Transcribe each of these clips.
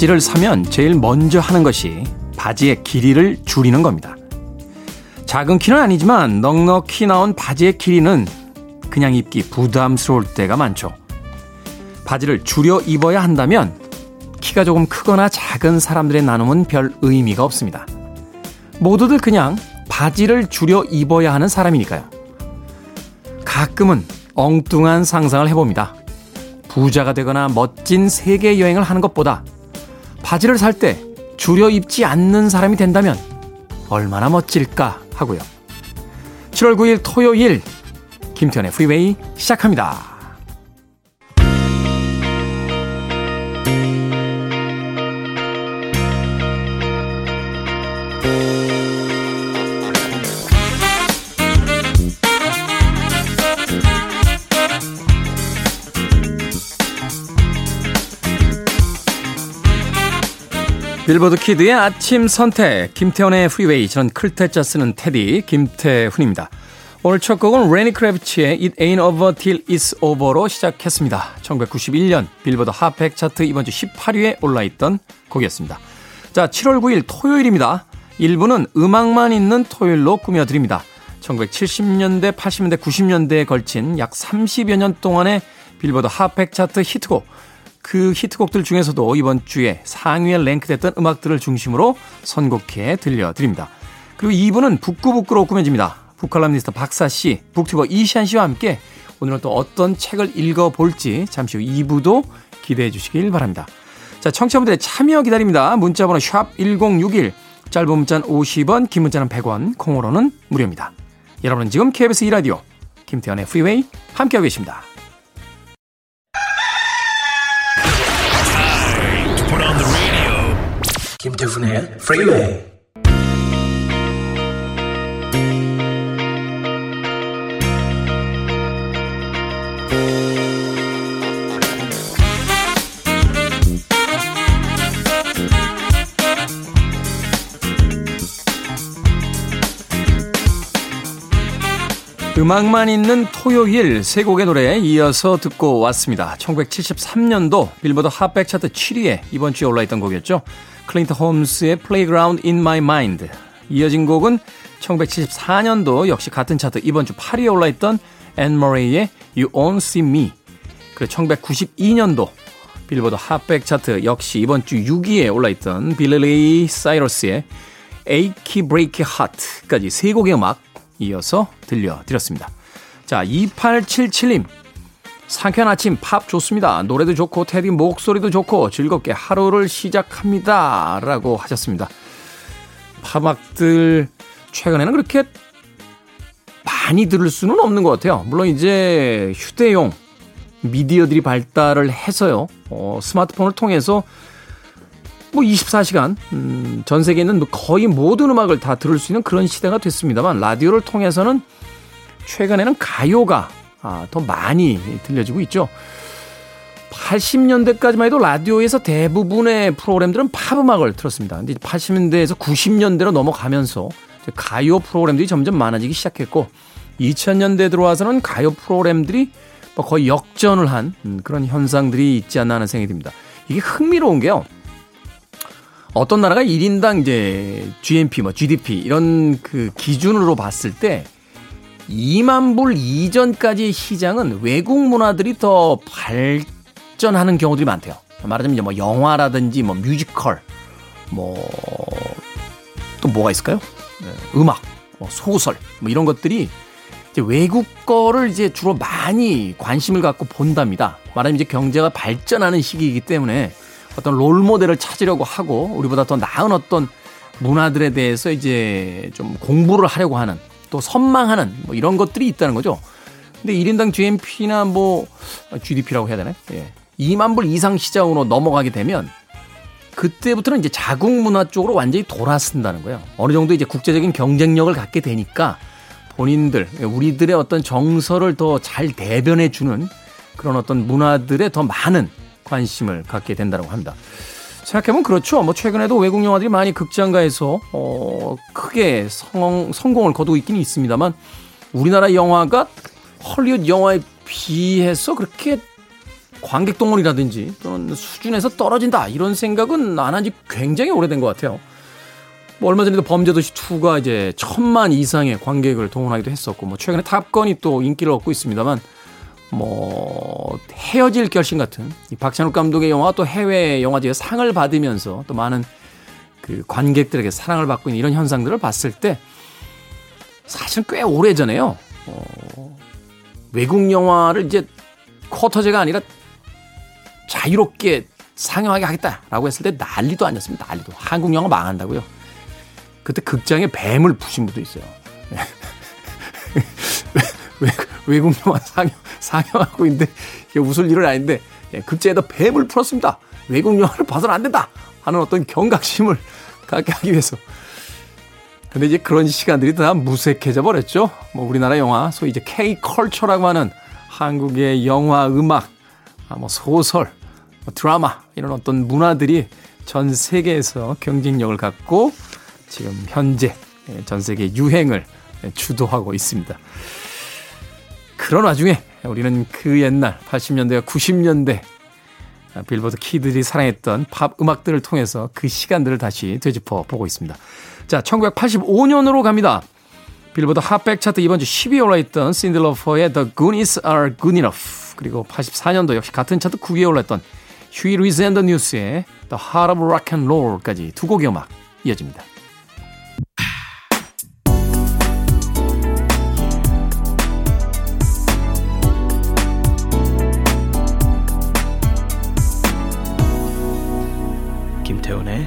새 바지를 사면 제일 먼저 하는 것이 바지의 길이를 줄이는 겁니다. 작은 키는 아니지만 넉넉히 나온 바지의 길이는 그냥 입기 부담스러울 때가 많죠. 바지를 줄여 입어야 한다면 키가 조금 크거나 작은 사람들의 나눔은 별 의미가 없습니다. 모두들 그냥 바지를 줄여 입어야 하는 사람이니까요. 가끔은 엉뚱한 상상을 해봅니다. 부자가 되거나 멋진 세계 여행을 하는 것보다 바지를 살 때 줄여 입지 않는 사람이 된다면 얼마나 멋질까 하고요. 7월 9일 토요일 김태현의 프리웨이 시작합니다. 빌보드 kid의 아침 선택 김태훈의 프리웨이 저는 클 태 자 쓰는 태디 김태훈입니다. 오늘 첫 곡은 레니 크래비치의 It Ain't Over Till It's Over로 시작했습니다. 1991년 빌보드 핫백 차트 이번 주 18위에 올라있던 곡이었습니다. 자 7월 9일 토요일입니다. 1부는 음악만 있는 토요일로 꾸며드립니다. 1970년대, 80년대, 90년대에 걸친 약 30여 년 동안의 빌보드 핫백 차트 히트곡 그 히트곡들 중에서도 이번 주에 상위에 랭크됐던 음악들을 중심으로 선곡해 들려드립니다. 그리고 2부는 북구북구로 꾸며집니다. 북칼럼니스트 박사 씨, 북튜버 이시안 씨와 함께 오늘은 또 어떤 책을 읽어볼지 잠시 후 2부도 기대해 주시길 바랍니다. 자, 청취자분들의 참여 기다립니다. 문자번호 샵 1061, 짧은 문자는 50원, 긴 문자는 100원, 콩으로는 무료입니다. 여러분은 지금 KBS 2라디오 김태현의 프리웨이 함께하고 계십니다. 김태훈의 프리웨이 음악만 있는 토요일 세 곡의 노래에 이어서 듣고 왔습니다. 1973년도 빌보드 핫백 차트 7위에 이번 주에 올라있던 곡이었죠. 클린트 홈스의 Playground in My Mind. 이어진 곡은 1974년도 역시 같은 차트 이번 주 8위에 올라있던 앤 머레이의 You Won't See Me. 그리고 1992년도 빌보드 핫백 차트 역시 이번 주 6위에 올라있던 빌리 사이러스의 Achy Breaky Heart까지 세 곡의 음악 이어서 들려드렸습니다. 자, 2877님. 상쾌한 아침 팝 좋습니다. 노래도 좋고 테디 목소리도 좋고 즐겁게 하루를 시작합니다. 라고 하셨습니다. 팝악들 최근에는 그렇게 많이 들을 수는 없는 것 같아요. 물론 이제 휴대용 미디어들이 발달을 해서요. 어, 스마트폰을 통해서 뭐 24시간 음, 전 세계에 있는 거의 모든 음악을 다 들을 수 있는 그런 시대가 됐습니다만 라디오를 통해서는 최근에는 가요가 아, 더 많이 들려지고 있죠. 80년대까지만 해도 라디오에서 대부분의 프로그램들은 팝 음악을 틀었습니다. 근데 80년대에서 90년대로 넘어가면서 가요 프로그램들이 점점 많아지기 시작했고 2000년대 들어와서는 가요 프로그램들이 뭐 거의 역전을 한 음, 그런 현상들이 있지 않나 하는 생각이 듭니다. 이게 흥미로운 게요. 어떤 나라가 1인당 이제 GNP, 뭐 GDP 이런 그 기준으로 봤을 때 2만 불 이전까지의 시장은 외국 문화들이 더 발전하는 경우들이 많대요. 말하자면 뭐 영화라든지 뭐 뮤지컬, 뭐 또 뭐가 있을까요? 네, 음악, 뭐 소설, 뭐 이런 것들이 이제 외국 거를 이제 주로 많이 관심을 갖고 본답니다. 말하자면 이제 경제가 발전하는 시기이기 때문에 어떤 롤 모델을 찾으려고 하고 우리보다 더 나은 어떤 문화들에 대해서 이제 좀 공부를 하려고 하는 또 선망하는 뭐 이런 것들이 있다는 거죠. 근데 1인당 GNP나 뭐 GDP라고 해야 되나요? 예. 2만 불 이상 시장으로 넘어가게 되면 그때부터는 이제 자국 문화 쪽으로 완전히 돌아선다는 거예요. 어느 정도 이제 국제적인 경쟁력을 갖게 되니까 본인들, 우리들의 어떤 정서를 더 잘 대변해 주는 그런 어떤 문화들에 더 많은 관심을 갖게 된다고 합니다. 생각해보면 그렇죠. 뭐 최근에도 외국 영화들이 많이 극장가에서 어 크게 성, 성공을 거두고 있긴 있습니다만 우리나라 영화가 헐리우드 영화에 비해서 그렇게 관객 동원이라든지 또는 수준에서 떨어진다 이런 생각은 안 한 지 굉장히 오래된 것 같아요. 뭐 얼마 전에도 범죄도시 2가 이제 천만 이상의 관객을 동원하기도 했었고 뭐 최근에 탑건이 또 인기를 얻고 있습니다만 뭐 헤어질 결심 같은 이 박찬욱 감독의 영화 또 해외 영화제에 상을 받으면서 또 많은 그 관객들에게 사랑을 받고 있는 이런 현상들을 봤을 때 사실 꽤 오래 전에요. 어, 외국 영화를 이제 쿼터제가 아니라 자유롭게 상영하게 하겠다라고 했을 때 난리도 아니었습니다. 난리도. 한국 영화 망한다고요. 그때 극장에 뱀을 푸신 분도 있어요. 외, 외국 영화 상영, 상영하고 있는데 이게 웃을 일은 아닌데 예, 극장에다 뱀을 풀었습니다. 외국 영화를 봐서는 안 된다 하는 어떤 경각심을 갖게 하기 위해서. 근데 이제 그런 시간들이 다 무색해져 버렸죠. 뭐 우리나라 영화 소위 이제 K 컬처라고 하는 한국의 영화, 음악, 아, 뭐 소설, 뭐 드라마 이런 어떤 문화들이 전 세계에서 경쟁력을 갖고 지금 현재 예, 전 세계 유행을 주도하고 있습니다. 그런 와중에 우리는 그 옛날 80년대와 90년대 빌보드 키들이 사랑했던 팝 음악들을 통해서 그 시간들을 다시 되짚어 보고 있습니다. 자, 1985년으로 갑니다. 빌보드 핫백 차트 이번 주 10위에 올라있던 신들러퍼의 The Goonies Are Good Enough 그리고 84년도 역시 같은 차트 9위에 올라있던 휴이 루이스 앤더 뉴스의 The Heart of Rock and Roll까지 두 곡의 음악 이어집니다.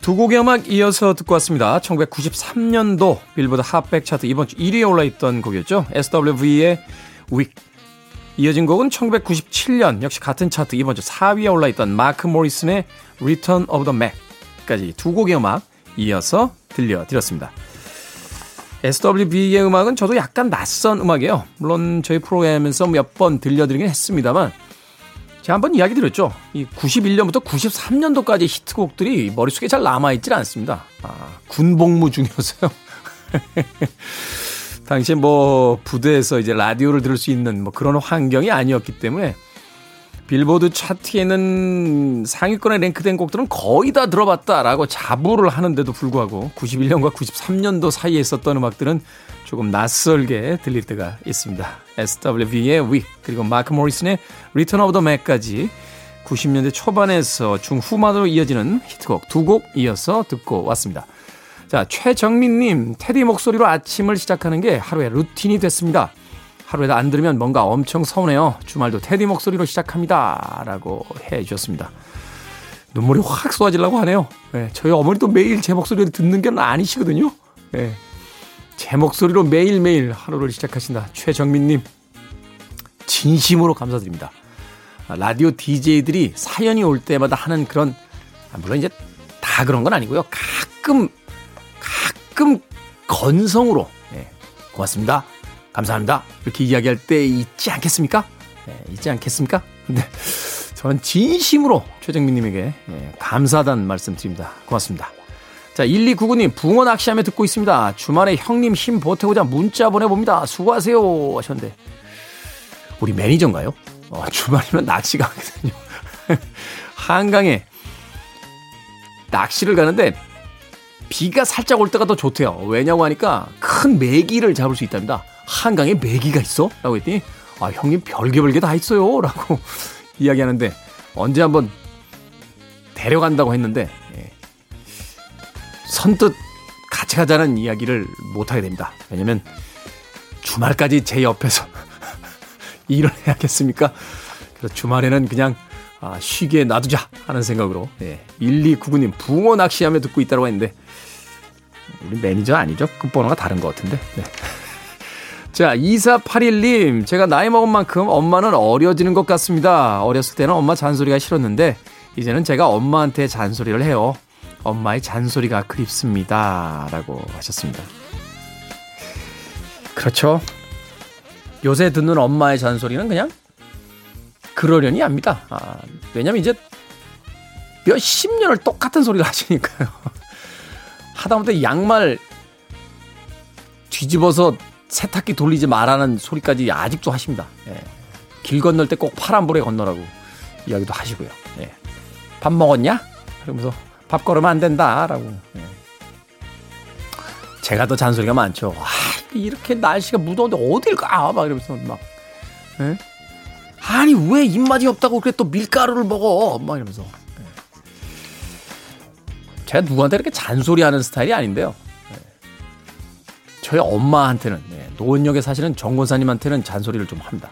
두 곡의 음악 이어서 듣고 왔습니다. 1993년도 빌보드 Hot백 차트 이번 주 1위에 올라있던 곡이었죠. SWV의 Weak. 이어진 곡은 1997년 역시 같은 차트 이번 주 4위에 올라있던 마크 모리슨의 Return of the Mac까지 두 곡의 음악 이어서 들려드렸습니다. SWB의 음악은 저도 약간 낯선 음악이에요. 물론 저희 프로그램에서 몇 번 들려드리긴 했습니다만 한번 이야기 드렸죠. 이 91년부터 93년도까지 히트곡들이 머릿속에 잘 남아있질 않습니다. 아, 군 복무 중이어서요. 당시에 뭐 부대에서 이제 라디오를 들을 수 있는 뭐 그런 환경이 아니었기 때문에 빌보드 차트에는 상위권에 랭크된 곡들은 거의 다 들어봤다라고 자부를 하는데도 불구하고 91년과 93년도 사이에 있었던 음악들은 조금 낯설게 들릴 때가 있습니다. SWV의 Week 그리고 마크 모리슨의 Return of the Mac까지 90년대 초반에서 중후반으로 이어지는 히트곡 두 곡 이어서 듣고 왔습니다. 자, 최정민님, 테디 목소리로 아침을 시작하는 게 하루의 루틴이 됐습니다. 하루에도 안 들으면 뭔가 엄청 서운해요. 주말도 테디 목소리로 시작합니다. 라고 해 주셨습니다. 눈물이 확 쏟아지려고 하네요. 네, 저희 어머니도 매일 제 목소리를 듣는 게 아니시거든요. 네, 제 목소리로 매일매일 하루를 시작하신다. 최정민님, 진심으로 감사드립니다. 아, 라디오 DJ들이 사연이 올 때마다 하는 그런, 아, 물론 이제 다 그런 건 아니고요. 가끔, 가끔 건성으로, 네, 고맙습니다. 감사합니다. 이렇게 이야기할 때 있지 않겠습니까? 네, 있지 않겠습니까? 근데 저는 진심으로 최정민님에게 네, 감사하다는 말씀 드립니다. 고맙습니다. 자, 1299님, 붕어 낚시하며 듣고 있습니다. 주말에 형님 힘 보태고자 문자 보내봅니다. 수고하세요. 하셨는데, 우리 매니저인가요? 어, 주말이면 낚시가 하거든요. 한강에 낚시를 가는데, 비가 살짝 올 때가 더 좋대요. 왜냐고 하니까 큰 메기를 잡을 수 있답니다. 한강에 메기가 있어? 라고 했더니 아 형님 별개 별개 다 있어요 라고 이야기하는데 언제 한번 데려간다고 했는데 예. 선뜻 같이 가자는 이야기를 못하게 됩니다. 왜냐면 주말까지 제 옆에서 일을 해야겠습니까? 그래서 주말에는 그냥 아, 쉬게 놔두자 하는 생각으로 예. 1299님 붕어 낚시하며 듣고 있다고 했는데 우리 매니저 아니죠? 끝번호가 다른 것 같은데 네. 자, 2481님. 제가 나이 먹은 만큼 엄마는 어려지는 것 같습니다. 어렸을 때는 엄마 잔소리가 싫었는데, 이제는 제가 엄마한테 잔소리를 해요. 엄마의 잔소리가 그립습니다. 라고 하셨습니다. 그렇죠. 요새 듣는 엄마의 잔소리는 그냥 그러려니 합니다. 아, 왜냐면 이제 몇십 년을 똑같은 소리를 하시니까요. 하다못해 양말 뒤집어서 세탁기 돌리지 말라는 소리까지 아직도 하십니다. 예. 길 건널 때 꼭 파란불에 건너라고 이야기도 하시고요. 예. 밥 먹었냐? 그러면서 밥 걸으면 안 된다라고. 예. 제가 더 잔소리가 많죠. 아, 이렇게 날씨가 무더운데 어딜 가? 막 이러면서 막. 예? 아니 왜 입맛이 없다고 그래 또 밀가루를 먹어? 막 이러면서. 예. 제가 누구한테 이렇게 잔소리하는 스타일이 아닌데요. 예. 저희 엄마한테는 예, 노원역에 사시는 정권사님한테는 잔소리를 좀 합니다.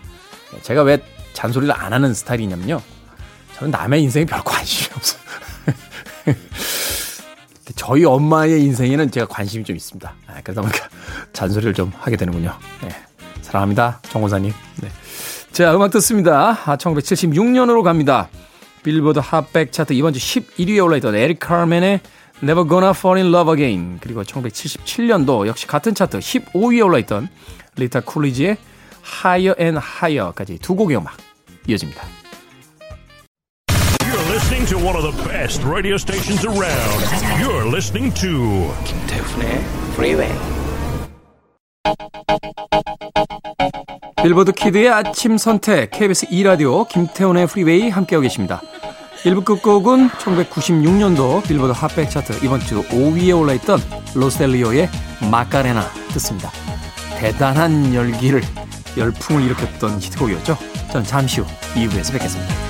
예, 제가 왜 잔소리를 안 하는 스타일이냐면요. 저는 남의 인생에 별 관심이 없어요. 저희 엄마의 인생에는 제가 관심이 좀 있습니다. 아, 그러다 보니까 잔소리를 좀 하게 되는군요. 네. 사랑합니다. 정원사님. 네. 자, 음악 듣습니다. 아, 1976년으로 갑니다. 빌보드 핫백 차트 이번 주 11위에 올라있던 에릭 카멘의 Never Gonna Fall in Love Again 그리고 1977년도 역시 같은 차트 15위에 올라있던 리타 쿨리지의 Higher and Higher까지 두 곡의 음악 이어집니다. Listening to one of the best radio stations around. You're listening to 김태훈의 Freeway. 빌보드 키드의 아침 선택 KBS 2 라디오 김태훈의 프리웨이 함께하고 계십니다. 1부 끝곡은 1996년도 빌보드 핫백 차트 이번 주 5위에 올라있던 로셀리오의 마카레나 듣습니다. 대단한 열기를 열풍을 일으켰던 히트곡이었죠. 전 잠시 후 2부에서 뵙겠습니다.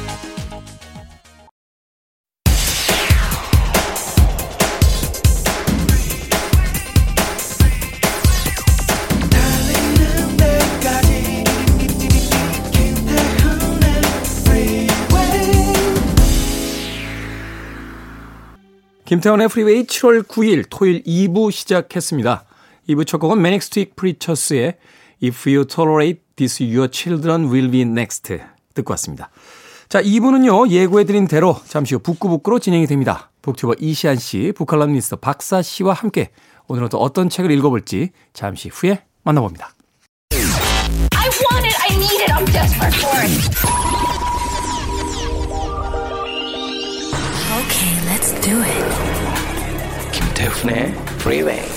김태훈의 프리웨이 7월 9일 토요일 2부 시작했습니다. 2부 첫 곡은 매닉 스트리트 프리처스의 If You Tolerate This Your Children Will Be Next 듣고 왔습니다. 자, 2부는요, 예고해드린 대로 잠시 후 북구북구로 진행이 됩니다. 북튜버 이시안 씨, 북칼럼니스트 박사 씨와 함께 오늘은 또 어떤 책을 읽어볼지 잠시 후에 만나봅니다. Do it. 김태훈의 Freeway.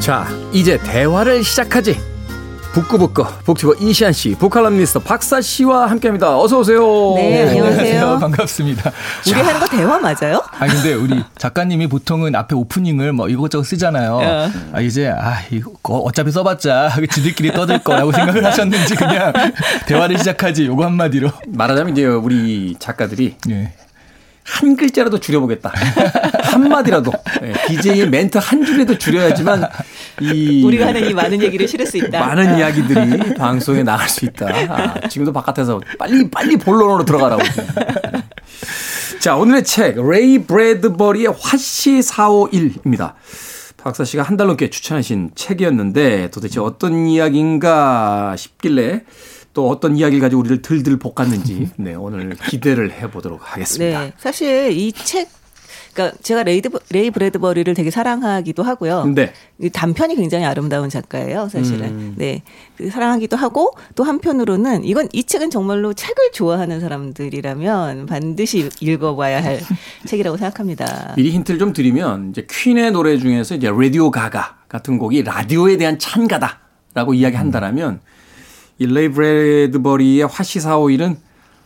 자, 이제 대화를 시작하지. 북구북구 북튜버 이시안 씨, 북칼럼니스트 박사 씨와 함께합니다. 어서 오세요. 네, 안녕하세요. 반갑습니다. 우리 하는 거 대화 맞아요? 아 근데 우리 작가님이 보통은 앞에 오프닝을 뭐 이것저것 쓰잖아요. 어. 아 이제 아 이거 어차피 써봤자 지들끼리 떠들 거라고 생각을 하셨는지 그냥 대화를 시작하지. 요거 한 마디로 말하자면 이제 우리 작가들이 네. 한 글자라도 줄여보겠다. 한마디라도. 네, DJ의 멘트 한 줄이라도 줄여야지만 이 우리가 하는 이 많은 얘기를 실을 수 있다. 많은 이야기들이 방송에 나갈 수 있다. 아, 지금도 바깥에서 빨리 빨리 본론으로 들어가라고. 자, 오늘의 책 레이 브래드버리의 화씨 451입니다. 박사 씨가 한 달 넘게 추천하신 책이었는데 도대체 어떤 이야기인가 싶길래 또 어떤 이야기를 가지고 우리를 들들 볶았는지 네, 오늘 기대를 해보도록 하겠습니다. 네, 사실 이책 그러니까 제가 레이드, 레이 브래드버리를 되게 사랑하기도 하고요. 네. 단편이 굉장히 아름다운 작가예요, 사실은. 음. 네. 그 사랑하기도 하고 또 한편으로는 이건 이 책은 정말로 책을 좋아하는 사람들이라면 반드시 읽어봐야 할 책이라고 생각합니다. 미리 힌트를 좀 드리면 이제 퀸의 노래 중에서 이제 Radio Ga Ga 같은 곡이 라디오에 대한 찬가다라고 이야기한다라면 음. 이 레이 브래드버리의 화씨 사오일은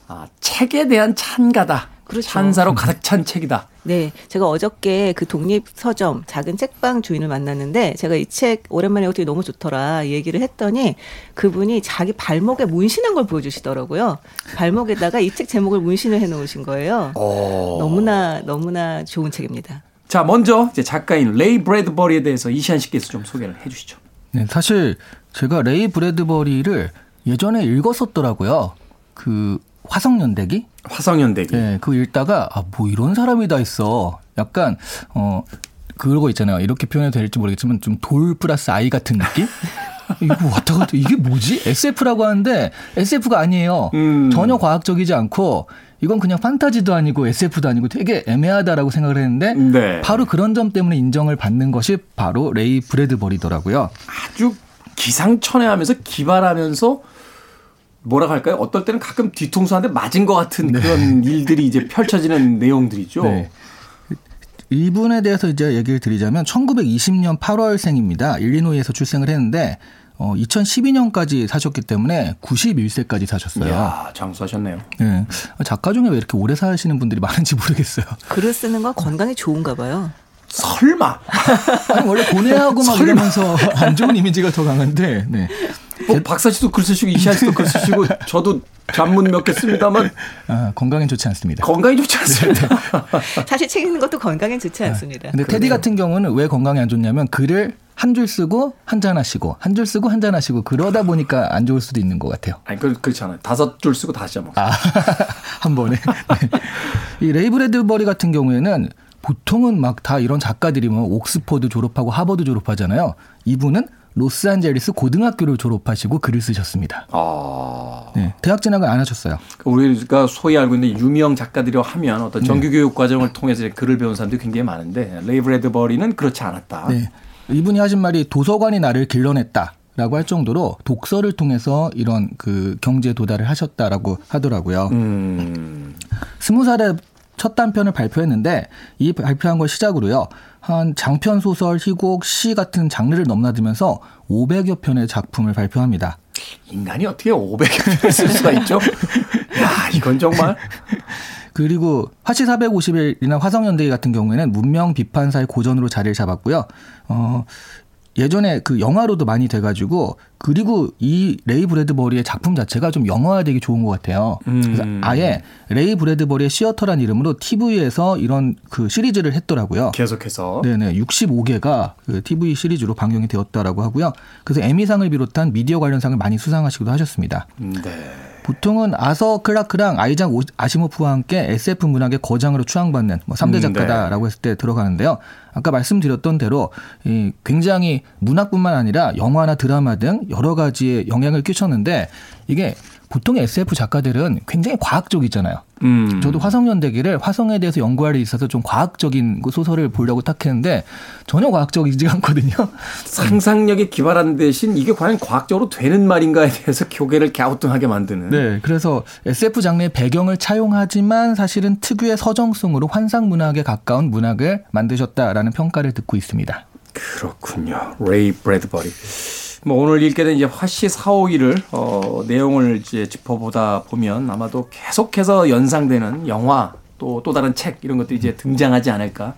아, 책에 대한 찬가다. 그렇죠. 찬사로 가득 찬 책이다. 네. 제가 어저께 그 독립 서점 작은 책방 주인을 만났는데 제가 이 책 오랜만에 어떻게 너무 좋더라 이 얘기를 했더니 그분이 자기 발목에 문신한 걸 보여주시더라고요. 발목에다가 이 책 제목을 문신을 해 놓으신 거예요. 오. 어. 너무나 너무나 좋은 책입니다. 자, 먼저 이제 작가인 레이 브래드버리에 대해서 이시안 씨께서 좀 소개를 해 주시죠. 네, 사실 제가 레이 브래드버리를 예전에 읽었었더라고요. 그 화성연대기? 화성연대기. 네, 그거 읽다가 아, 뭐 이런 사람이 다 있어. 약간 어 그러고 있잖아요. 이렇게 표현해도 될지 모르겠지만 좀 돌 플러스 아이 같은 느낌? 이거 왔다 갔다 이게 뭐지? SF라고 하는데 SF가 아니에요. 음. 전혀 과학적이지 않고 이건 그냥 판타지도 아니고 SF도 아니고 되게 애매하다라고 생각을 했는데 네. 바로 그런 점 때문에 인정을 받는 것이 바로 레이 브래드버리더라고요. 아주 기상천외하면서 기발하면서 뭐라 할까요? 어떨 때는 가끔 뒤통수 한테 맞은 것 같은 네. 그런 일들이 이제 펼쳐지는 내용들이죠. 네. 이분에 대해서 이제 얘기를 드리자면 1920년 8월생입니다. 일리노이에서 출생을 했는데 어 2012년까지 사셨기 때문에 91세까지 사셨어요. 야, 장수하셨네요. 네. 작가 중에 왜 이렇게 오래 사시는 분들이 많은지 모르겠어요. 글을 쓰는 건 건강에 좋은가 봐요. 설마. 아니, 원래 고뇌하고 막 이러면서 안 좋은 이미지가 더 강한데, 네. 뭐 박사 씨도 글 쓰시고 이시아 씨도 글 쓰시고 저도 전문 몇 개 씁니다만 아, 건강엔 좋지 않습니다. 건강이 좋지 않습니다. 사실 책 읽는 것도 건강엔 좋지 아, 않습니다. 근데 테디 같은 경우는 왜 건강에 안 좋냐면 글을 한 줄 쓰고 한 잔 하시고 한 줄 쓰고 한 잔 하시고 그러다 보니까 안 좋을 수도 있는 것 같아요. 아니 그, 그렇지 않아요. 다섯 줄 쓰고 다시 한번. 아, 한 번에. 네. 이 레이 브래드버리 같은 경우에는 보통은 막 다 이런 작가들이 뭐 옥스퍼드 졸업하고 하버드 졸업하잖아요. 이분은 로스앤젤리스 고등학교를 졸업하시고 글을 쓰셨습니다. 아. 네, 대학 진학을 안 하셨어요. 우리가 소위 알고 있는 유명 작가들이 하면 어떤 네. 정규교육 과정을 통해서 글을 배운 사람들이 굉장히 많은데 레이 브래드버리는 그렇지 않았다. 네. 이분이 하신 말이 도서관이 나를 길러냈다. 라고 할 정도로 독서를 통해서 이런 그 경지에 도달을 하셨다라고 하더라고요. 음. 스무 살에 첫 단편을 발표했는데 이 발표한 걸 시작으로요. 한 장편 소설, 희곡, 시 같은 장르를 넘나들면서 500여 편의 작품을 발표합니다. 인간이 어떻게 500여 편을 쓸 수가 있죠? 야, 이건 정말 그리고 화씨 450일이나 화성연대기 같은 경우에는 문명 비판사의 고전으로 자리를 잡았고요. 어, 예전에 그 영화로도 많이 돼가지고 그리고 이 레이 브래드버리의 작품 자체가 좀 영화화되기 좋은 것 같아요. 그래서 음. 아예 레이 브래드버리의 시어터란 이름으로 TV에서 이런 그 시리즈를 했더라고요. 계속해서. 네네. 65개가 그 TV 시리즈로 방영이 되었다라고 하고요. 그래서 에미상을 비롯한 미디어 관련 상을 많이 수상하시기도 하셨습니다. 네. 보통은 아서 클라크랑 아이작 아시모프와 함께 SF 문학의 거장으로 추앙받는 뭐 3대 음, 작가다라고 네. 했을 때 들어가는데요. 아까 말씀드렸던 대로 이 굉장히 문학뿐만 아니라 영화나 드라마 등 여러 가지의 영향을 끼쳤는데 이게 보통 SF 작가들은 굉장히 과학적이잖아요. 음. 저도 화성연대기를 화성에 대해서 연구할 일 있어서 좀 과학적인 그 소설을 보려고 딱 했는데 전혀 과학적이지 않거든요. 상상력이 기발한 대신 이게 과연 과학적으로 되는 말인가에 대해서 교계를 갸우뚱하게 만드는. 네. 그래서 SF 장르의 배경을 차용하지만 사실은 특유의 서정성으로 환상 문학에 가까운 문학을 만드셨다라는 평가를 듣고 있습니다. 그렇군요. 레이 브래드버리. 뭐 오늘 읽게 된 이제 화씨 4, 5일을 어, 내용을 이제 짚어보다 보면 아마도 계속해서 연상되는 영화 또또 다른 책 이런 것들이 이제 등장하지 않을까.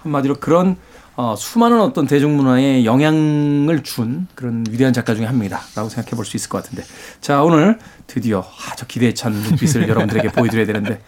한마디로 그런 어, 수많은 어떤 대중문화에 영향을 준 그런 위대한 작가 중에 한 명이다라고 생각해 볼 수 있을 것 같은데. 자, 오늘 드디어 아, 저 기대에 찬 눈빛을 여러분들에게 보여드려야 되는데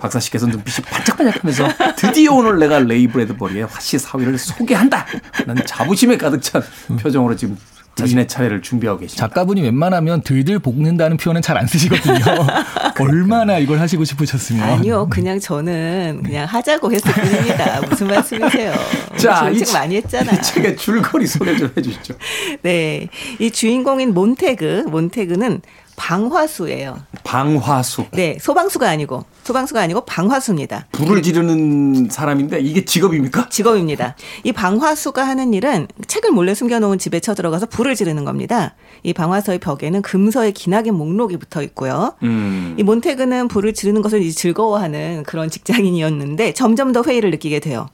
박사 씨께서 눈빛이 반짝반짝하면서 드디어 오늘 내가 레이 브래드버리의 화씨 사위를 소개한다! 라는 자부심에 가득 찬 표정으로 지금 자신의 차례를 준비하고 계십니다. 작가분이 웬만하면 들들 볶는다는 표현은 잘 안 쓰시거든요. 얼마나 이걸 하시고 싶으셨으면. 아니요, 그냥 저는 그냥 하자고 했을 뿐입니다. 무슨 말씀이세요? 자, 이 책 많이 했잖아요. 이 책의 줄거리 소개 좀 해주시죠. 네, 이 주인공인 몬테그, 몬테그는 방화수예요. 방화수. 네, 소방수가 아니고 소방수가 아니고 방화수입니다. 불을 지르는 사람인데 이게 직업입니까? 직업입니다. 이 방화수가 하는 일은 책을 몰래 숨겨놓은 집에 쳐들어가서 불을 지르는 겁니다. 이 방화서의 벽에는 금서의 기나긴 목록이 붙어 있고요. 음. 이 몬테그는 불을 지르는 것을 즐거워하는 그런 직장인이었는데 점점 더 회의를 느끼게 돼요.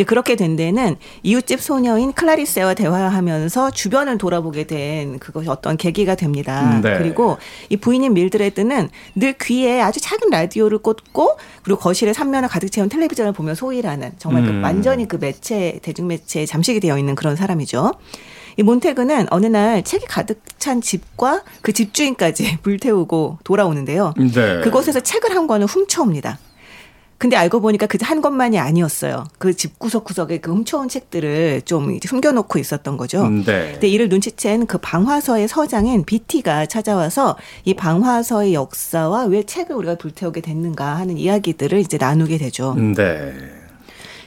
이제 그렇게 된 데는 이웃집 소녀인 클라리세와 대화하면서 주변을 돌아보게 된 그것이 어떤 계기가 됩니다. 음, 네. 그리고 이 부인인 밀드레드는 늘 귀에 아주 작은 라디오를 꽂고 그리고 거실에 삼면을 가득 채운 텔레비전을 보며 소일하는 정말 그 음. 그 완전히 그 매체 대중 매체에 잠식이 되어 있는 그런 사람이죠. 이 몬테그는 어느 날 책이 가득 찬 집과 그 집주인까지 불태우고 돌아오는데요. 네. 그곳에서 책을 한 권을 훔쳐옵니다. 근데 알고 보니까 그 한 것만이 아니었어요. 그 집 구석구석에 그 훔쳐온 책들을 좀 숨겨놓고 있었던 거죠. 음, 네. 근데 이를 눈치챈 그 방화서의 서장인 비티가 찾아와서 이 방화서의 역사와 왜 책을 우리가 불태우게 됐는가 하는 이야기들을 이제 나누게 되죠. 음, 네.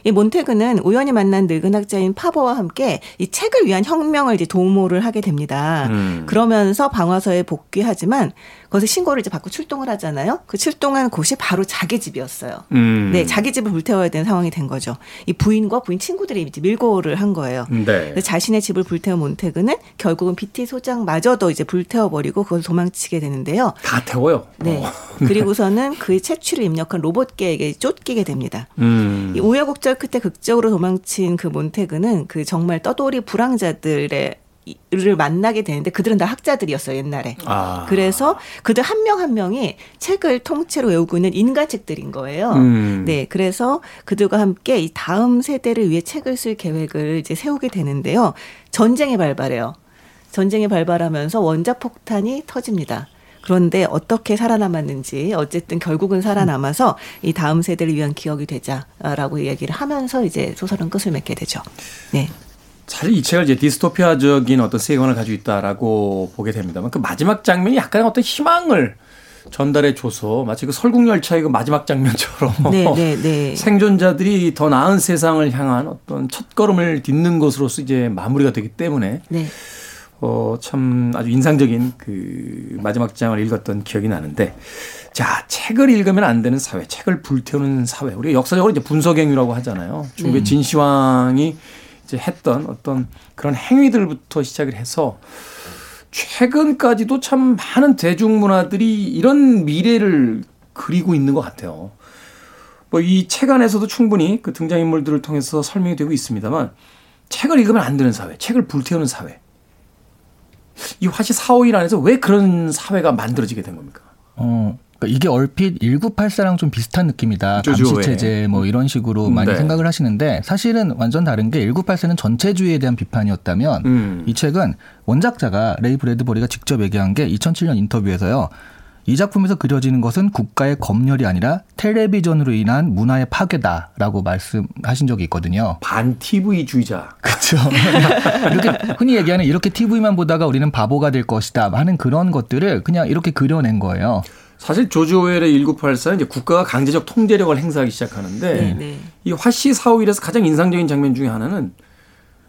이 몬테그는 우연히 만난 늙은 학자인 파버와 함께 이 책을 위한 혁명을 이제 도모를 하게 됩니다. 음. 그러면서 방화서에 복귀하지만 거기서 신고를 이제 받고 출동을 하잖아요. 그 출동한 곳이 바로 자기 집이었어요. 음. 네, 자기 집을 불태워야 되는 상황이 된 거죠. 이 부인과 부인 친구들이 이제 밀고를 한 거예요. 네. 자신의 집을 불태운 몬테그는 결국은 비티 소장마저도 이제 불태워버리고 그걸 도망치게 되는데요. 다 태워요. 네. 어. 그리고서는 그의 채취를 입력한 로봇계에게 쫓기게 됩니다. 음. 이 우여곡절 끝에 극적으로 도망친 그 몬테그는 그 정말 떠돌이 불황자들의 를 만나게 되는데 그들은 다 학자들이었어요 옛날에. 아. 그래서 그들 한 명한 한 명이 책을 통째로 외우고 있는 인간책들인 거예요. 음. 네, 그래서 그들과 함께 이 다음 세대를 위해 책을 쓸 계획을 이제 세우게 되는데요. 전쟁이 발발해요. 전쟁이 발발하면서 원자 폭탄이 터집니다. 그런데 어떻게 살아남았는지 어쨌든 결국은 살아남아서 이 다음 세대를 위한 기억이 되자라고 얘기를 하면서 이제 소설은 끝을 맺게 되죠. 네. 사실 이 책을 이제 디스토피아적인 어떤 세계관을 가지고 있다라고 보게 됩니다만 그 마지막 장면이 약간 어떤 희망을 전달해 줘서 마치 그 설국열차의 그 마지막 장면처럼 네, 네, 네. 생존자들이 더 나은 세상을 향한 어떤 첫 걸음을 딛는 것으로서 이제 마무리가 되기 때문에 네. 어, 참 아주 인상적인 그 마지막 장을 읽었던 기억이 나는데 자, 책을 읽으면 안 되는 사회, 책을 불태우는 사회. 우리가 역사적으로 이제 분석행위라고 하잖아요. 중국의 음. 진시황이 이제 했던 어떤 그런 행위들부터 시작을 해서 최근까지도 참 많은 대중문화들이 이런 미래를 그리고 있는 것 같아요. 뭐 이 책 안에서도 충분히 그 등장인물들을 통해서 설명이 되고 있습니다만 책을 읽으면 안 되는 사회, 책을 불태우는 사회. 이 화시 사오일 안에서 왜 그런 사회가 만들어지게 된 겁니까? 어, 그러니까 이게 얼핏 1984랑 좀 비슷한 느낌이다. 감시 체제 뭐 이런 식으로 많이 네. 생각을 하시는데 사실은 완전 다른 게 1984는 전체주의에 대한 비판이었다면 음. 이 책은 원작자가 레이 브래드버리가 직접 얘기한 게 2007년 인터뷰에서요. 이 작품에서 그려지는 것은 국가의 검열이 아니라 텔레비전으로 인한 문화의 파괴다라고 말씀하신 적이 있거든요. 반 TV주의자. 그렇죠. 이렇게 흔히 얘기하는 이렇게 TV만 보다가 우리는 바보가 될 것이다 하는 그런 것들을 그냥 이렇게 그려낸 거예요. 사실 조지 오웰의 1984는 이제 국가가 강제적 통제력을 행사하기 시작하는데 네, 네. 이 화씨 사후일에서 가장 인상적인 장면 중에 하나는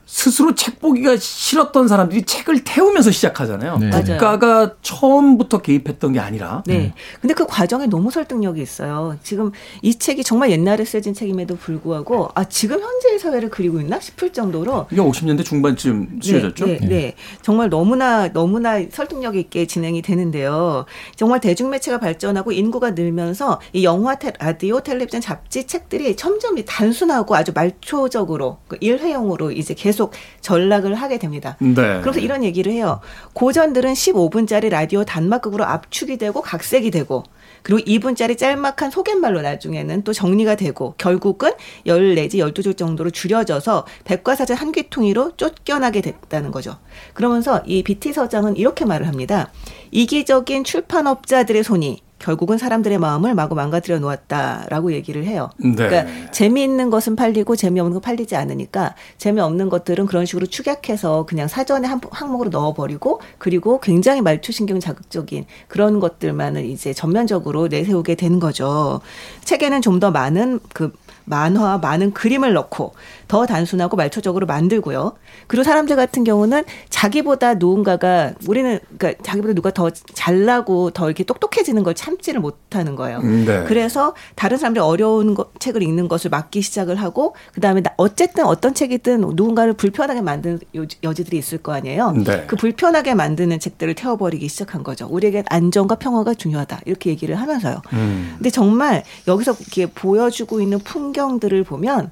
스스로 책 보기가 싫었던 사람들이 책을 태우면서 시작하잖아요. 네. 국가가 처음부터 개입했던 게 아니라. 네. 근데 그 과정에 너무 설득력이 있어요. 지금 이 책이 정말 옛날에 쓰여진 책임에도 불구하고 아 지금 현재 의 사회를 그리고 있나 싶을 정도로. 이게 50년대 중반쯤 쓰여졌죠. 네, 네, 네. 정말 너무나 너무나 설득력 있게 진행이 되는데요. 정말 대중매체가 발전하고 인구가 늘면서 이 영화, 라디오, 텔레비전, 잡지, 책들이 점점 단순하고 아주 말초적으로 그 일회용으로 이제 계속 계속 전락을 하게 됩니다. 네. 그래서 이런 얘기를 해요. 고전들은 15분짜리 라디오 단막극으로 압축이 되고 각색이 되고 그리고 2분짜리 짤막한 소갯말로 나중에는 또 정리가 되고 결국은 10 내지 12줄 정도로 줄여져서 백과사전 한 귀퉁이로 쫓겨나게 됐다는 거죠. 그러면서 이 비티 서장은 이렇게 말을 합니다. 이기적인 출판업자들의 손이 결국은 사람들의 마음을 마구 망가뜨려 놓았다라고 얘기를 해요. 네. 그러니까 재미있는 것은 팔리고 재미없는 건 팔리지 않으니까 재미없는 것들은 그런 식으로 축약해서 그냥 사전에 한 항목으로 넣어버리고 그리고 굉장히 말초신경 자극적인 그런 것들만을 이제 전면적으로 내세우게 된 거죠. 책에는 좀 더 많은 그 만화, 많은 그림을 넣고 더 단순하고 말초적으로 만들고요. 그리고 사람들 같은 경우는 자기보다 누군가가 우리는 그러니까 자기보다 누가 더 잘나고 더 이렇게 똑똑해지는 걸 참지를 못하는 거예요. 음, 네. 그래서 다른 사람들이 어려운 거, 책을 읽는 것을 막기 시작을 하고 그다음에 어쨌든 어떤 책이든 누군가를 불편하게 만드는 여지들이 있을 거 아니에요. 네. 그 불편하게 만드는 책들을 태워버리기 시작한 거죠. 우리에게 안정과 평화가 중요하다 이렇게 얘기를 하면서요. 음. 근데 정말 여기서 이렇게 보여주고 있는 풍 경들을 보면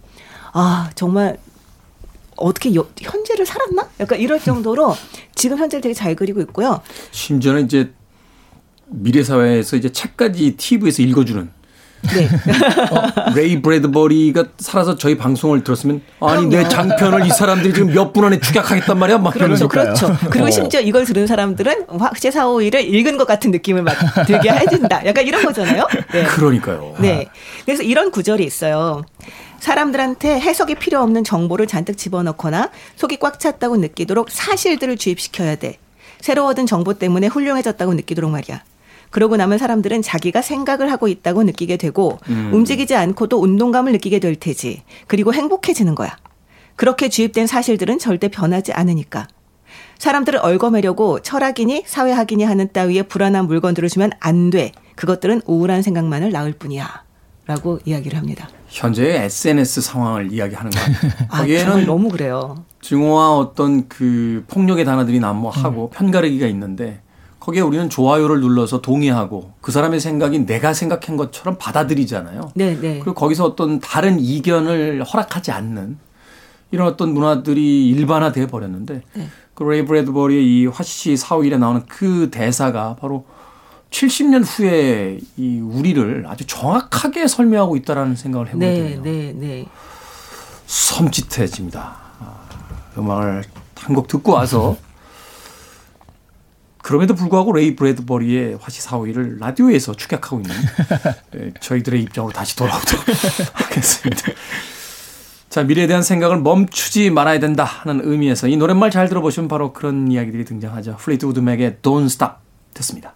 아 정말 어떻게 여, 현재를 살았나? 약간 이럴 정도로 지금 현재를 되게 잘 그리고 있고요. 심지어는 이제 미래 사회에서 이제 책까지 TV에서 읽어주는 네. 어, 레이 브래드버리가 살아서 저희 방송을 들었으면 아니 내 장편을 이 사람들이 지금 몇 분 안에 축약하겠단 말이야. 막 그렇죠, 그렇죠. 그리고 어. 심지어 이걸 들은 사람들은 화재 사오이를 읽은 것 같은 느낌을 막 들게 해준다. 약간 이런 거잖아요. 네. 그러니까요. 네. 그래서 이런 구절이 있어요. 사람들한테 해석이 필요 없는 정보를 잔뜩 집어넣거나 속이 꽉 찼다고 느끼도록 사실들을 주입시켜야 돼. 새로 얻은 정보 때문에 훌륭해졌다고 느끼도록 말이야. 그러고 나면 사람들은 자기가 생각을 하고 있다고 느끼게 되고 음. 움직이지 않고도 운동감을 느끼게 될 테지. 그리고 행복해지는 거야. 그렇게 주입된 사실들은 절대 변하지 않으니까. 사람들을 얽어매려고 철학이니 사회학이니 하는 따위의 불안한 물건들을 주면 안 돼. 그것들은 우울한 생각만을 낳을 뿐이야. 라고 이야기를 합니다. 현재의 SNS 상황을 이야기하는 거예요. 아, 거기에는 너무 그래요. 증오와 어떤 그 폭력의 단어들이 난무하고 음. 편가르기가 있는데 거기에 우리는 좋아요를 눌러서 동의하고 그 사람의 생각이 내가 생각한 것처럼 받아들이잖아요. 네, 네. 그리고 거기서 어떤 다른 이견을 허락하지 않는 이런 어떤 문화들이 일반화돼 버렸는데 네. 그 레이 브래드버리의 이 화시시 사후일에 나오는 그 대사가 바로 70년 후에 이 우리를 아주 정확하게 설명하고 있다라는 생각을 해보게 네, 되네요. 네, 네. 섬찟해집니다. 아, 음악을 한 곡 듣고 와서 그럼에도 불구하고 레이 브래드버리의 화씨 사오일을 라디오에서 축약하고 있는 네, 저희들의 입장으로 다시 돌아오도록 하겠습니다. 자, 미래에 대한 생각을 멈추지 말아야 된다 하는 의미에서 이 노랫말 잘 들어보시면 바로 그런 이야기들이 등장하죠. 플리트우드 맥의 Don't Stop 듣습니다.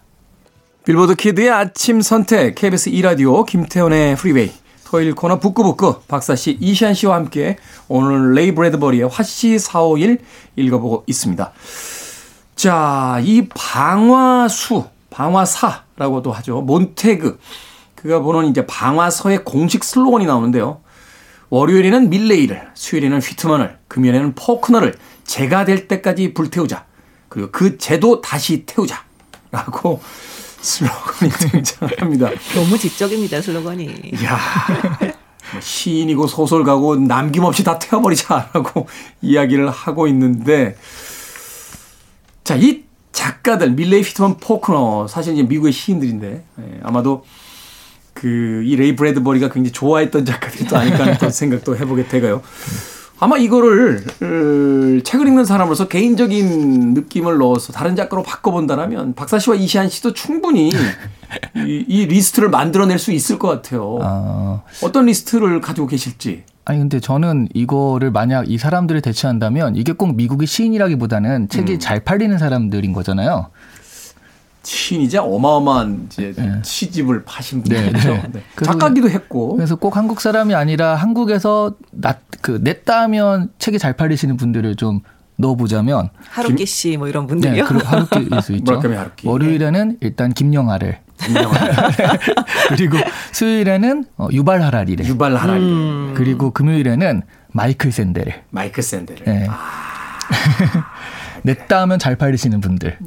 빌보드 키드의 아침 선택 KBS 2라디오 김태훈의 프리웨이 토요일 코너 북구북구 박사씨 이시안 씨와 함께 오늘 레이 브래드버리의 화씨 451 읽어보고 있습니다. 자, 이 방화수, 방화사라고도 하죠. 몬테그. 그가 보는 이제 방화서의 공식 슬로건이 나오는데요. 월요일에는 밀레이를, 수요일에는 휘트먼을, 금요일에는 포크너를 제가 될 때까지 불태우자. 그리고 그 제도 다시 태우자. 라고 슬로건이 등장합니다. 너무 지적입니다, 슬로건이. 이야. 뭐 시인이고 소설가고 남김없이 다 태워버리자라고 이야기를 하고 있는데, 자, 이 작가들, 밀레이 피트먼 포크너, 사실 이제 미국의 시인들인데, 예, 아마도 그, 이 레이 브래드버리가 굉장히 좋아했던 작가들이 또 아닐까 하는 또 생각도 해보게 되고요. 아마 이거를 어, 책을 읽는 사람으로서 개인적인 느낌을 넣어서 다른 작가로 바꿔본다면 박사 씨와 이시안 씨도 충분히 이, 이 리스트를 만들어낼 수 있을 것 같아요. 아... 어떤 리스트를 가지고 계실지. 아니 근데 저는 이거를 만약 이 사람들을 대체한다면 이게 꼭 미국의 시인이라기보다는 책이 음. 잘 팔리는 사람들인 거잖아요. 시인이자 어마어마한 이제 네. 시집을 파신 분이죠. 네. 네. 작가기도 했고. 그래서 꼭 한국 사람이 아니라 한국에서 그 냈다 하면 책이 잘 팔리시는 분들을 좀 넣어보자면 하루키 씨 뭐 이런 분들이요. 네, 하루키일 수 있죠. 하루키. 월요일에는 일단 김영하를. 김영하 그리고 수요일에는 어, 유발 하라리를. 유발 하라리. 음. 그리고 금요일에는 마이클 샌델을. 마이클 샌델을. 네. 아. 냈다 하면 잘 팔리시는 분들.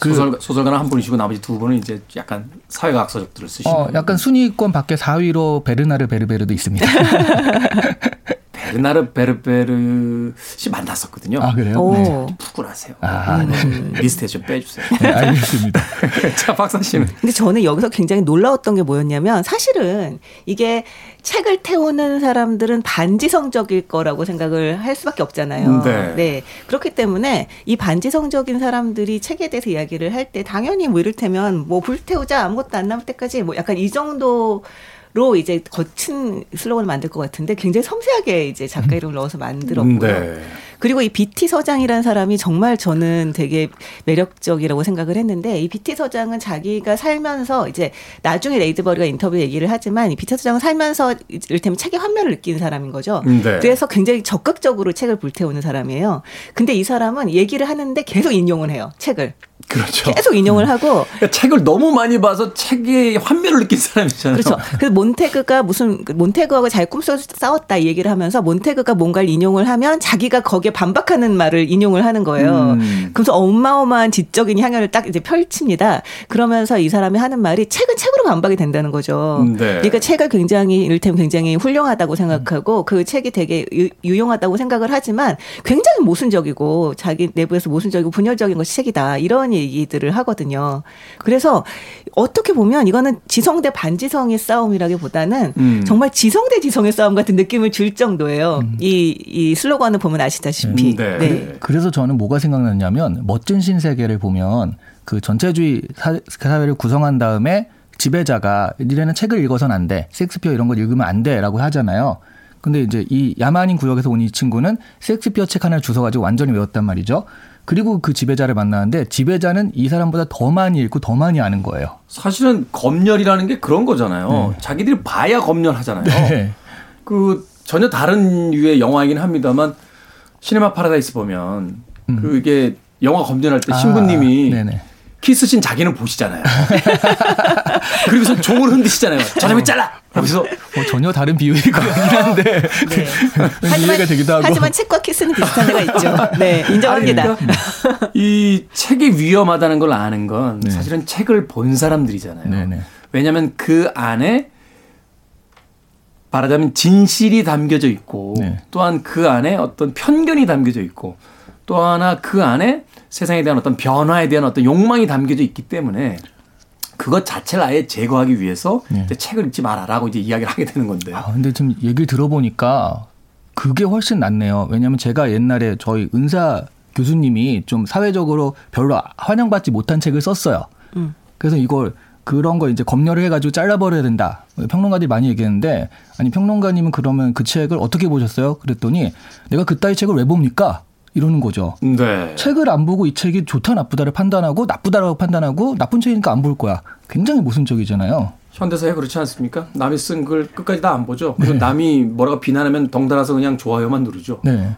그 소설, 소설가는 한 분이시고 나머지 두 분은 이제 약간 사회과학 서적들을 쓰시는. 어, 약간 순위권 밖에 4위로 베르나르 베르베르도 있습니다. 베르나르 베르베르 씨 만났었거든요. 아 그래요? 네. 푸근하세요. 아, 네. 리스트에 좀 빼주세요. 네, 알겠습니다. 자, 박사 씨는. 근데 저는 여기서 굉장히 놀라웠던 게 뭐였냐면 사실은 이게 책을 태우는 사람들은 반지성적일 거라고 생각을 할 수밖에 없잖아요. 네. 네. 그렇기 때문에 이 반지성적인 사람들이 책에 대해서 이야기를 할 때 당연히 뭐 이를테면 뭐 불태우자 아무것도 안 남을 때까지 뭐 약간 이 정도 로 이제 거친 슬로건을 만들 것 같은데 굉장히 섬세하게 이제 작가 이름을 넣어서 만들었고요. 네. 그리고 이 BT 서장이라는 사람이 정말 저는 되게 매력적이라고 생각을 했는데 이 BT 서장은 자기가 살면서 이제 나중에 레이드버리가 인터뷰 얘기를 하지만 이 BT 서장은 살면서 이를테면 책의 환멸을 느끼는 사람인 거죠. 네. 그래서 굉장히 적극적으로 책을 불태우는 사람이에요. 근데 이 사람은 얘기를 하는데 계속 인용을 해요. 책을. 그렇죠. 계속 인용을 음. 하고 그러니까 책을 너무 많이 봐서 책에 환멸을 느낀 사람이잖아요. 그렇죠. 그래서 몬테그가 무슨 몬테그하고 잘 꿈속에서 싸웠다 이 얘기를 하면서 몬테그가 뭔가를 인용을 하면 자기가 거기 에 반박하는 말을 인용을 하는 거예요. 음. 그래서 어마어마한 지적인 향연을 딱 이제 펼칩니다. 그러면서 이 사람이 하는 말이 책은 책으로 반박이 된다는 거죠. 음, 네. 그러니까 책을 굉장히 이를테면 굉장히 훌륭하다고 생각하고 그 책이 되게 유, 용하다고 생각을 하지만 굉장히 모순적이고 자기 내부에서 모순적이고 분열적인 것이 책이다 이런 얘기들을 하거든요. 그래서 어떻게 보면 이거는 지성 대 반지성의 싸움이라기보다는 음. 정말 지성 대 지성의 싸움 같은 느낌을 줄 정도예요. 음. 이, 이 슬로건을 보면 아시다시피. 음, 네. 네. 그래서 저는 뭐가 생각났냐면 멋진 신세계를 보면 그 전체주의 사회를 구성한 다음에 지배자가 니네는 책을 읽어선 안 돼. 섹스피어 이런 걸 읽으면 안 돼라고 하잖아요. 근데 이제 이 야만인 구역에서 온 이 친구는 섹스피어 책 하나를 주워가지고 완전히 외웠단 말이죠. 그리고 그 지배자를 만나는데 지배자는 이 사람보다 더 많이 읽고 더 많이 아는 거예요. 사실은 검열이라는 게 그런 거잖아요. 네. 자기들이 봐야 검열하잖아요. 네. 그 전혀 다른 유의 영화이긴 합니다만 시네마 파라다이스 보면 음. 그게 영화 검열할 때 신부님이 아, 키스신 자기는 보시잖아요. 그리고서 종을 흔드시잖아요. 저놈이 잘라! 그래서 뭐 전혀 다른 비유일 것 같긴 한데 네. 하지만, 이해가 되기도 하고. 하지만 책과 키스는 비슷한 데가 있죠. 네, 인정합니다. 아니, 그러니까 이 책이 위험하다는 걸 아는 건 네. 사실은 책을 본 사람들이잖아요. 네. 왜냐하면 그 안에 말하자면 진실이 담겨져 있고 네. 또한 그 안에 어떤 편견이 담겨져 있고 또 하나 그 안에 세상에 대한 어떤 변화에 대한 어떤 욕망이 담겨져 있기 때문에 그것 자체를 아예 제거하기 위해서 네. 책을 읽지 마라라고 이제 이야기를 하게 되는 건데. 아, 근데 지금 얘기를 들어보니까 그게 훨씬 낫네요. 왜냐하면 제가 옛날에 저희 은사 교수님이 좀 사회적으로 별로 환영받지 못한 책을 썼어요. 음. 그래서 이걸 그런 거 이제 검열을 해가지고 잘라버려야 된다. 평론가들이 많이 얘기했는데 아니 평론가님은 그러면 그 책을 어떻게 보셨어요? 그랬더니 내가 그따위 책을 왜 봅니까? 이러는 거죠. 네. 책을 안 보고 이 책이 좋다 나쁘다를 판단하고 나쁘다라고 판단하고 나쁜 책이니까 안 볼 거야. 굉장히 모순적이잖아요. 현대사에 그렇지 않습니까? 남이 쓴 글 끝까지 다 안 보죠. 그리고 네. 남이 뭐라고 비난하면 덩달아서 그냥 좋아요만 누르죠. 네.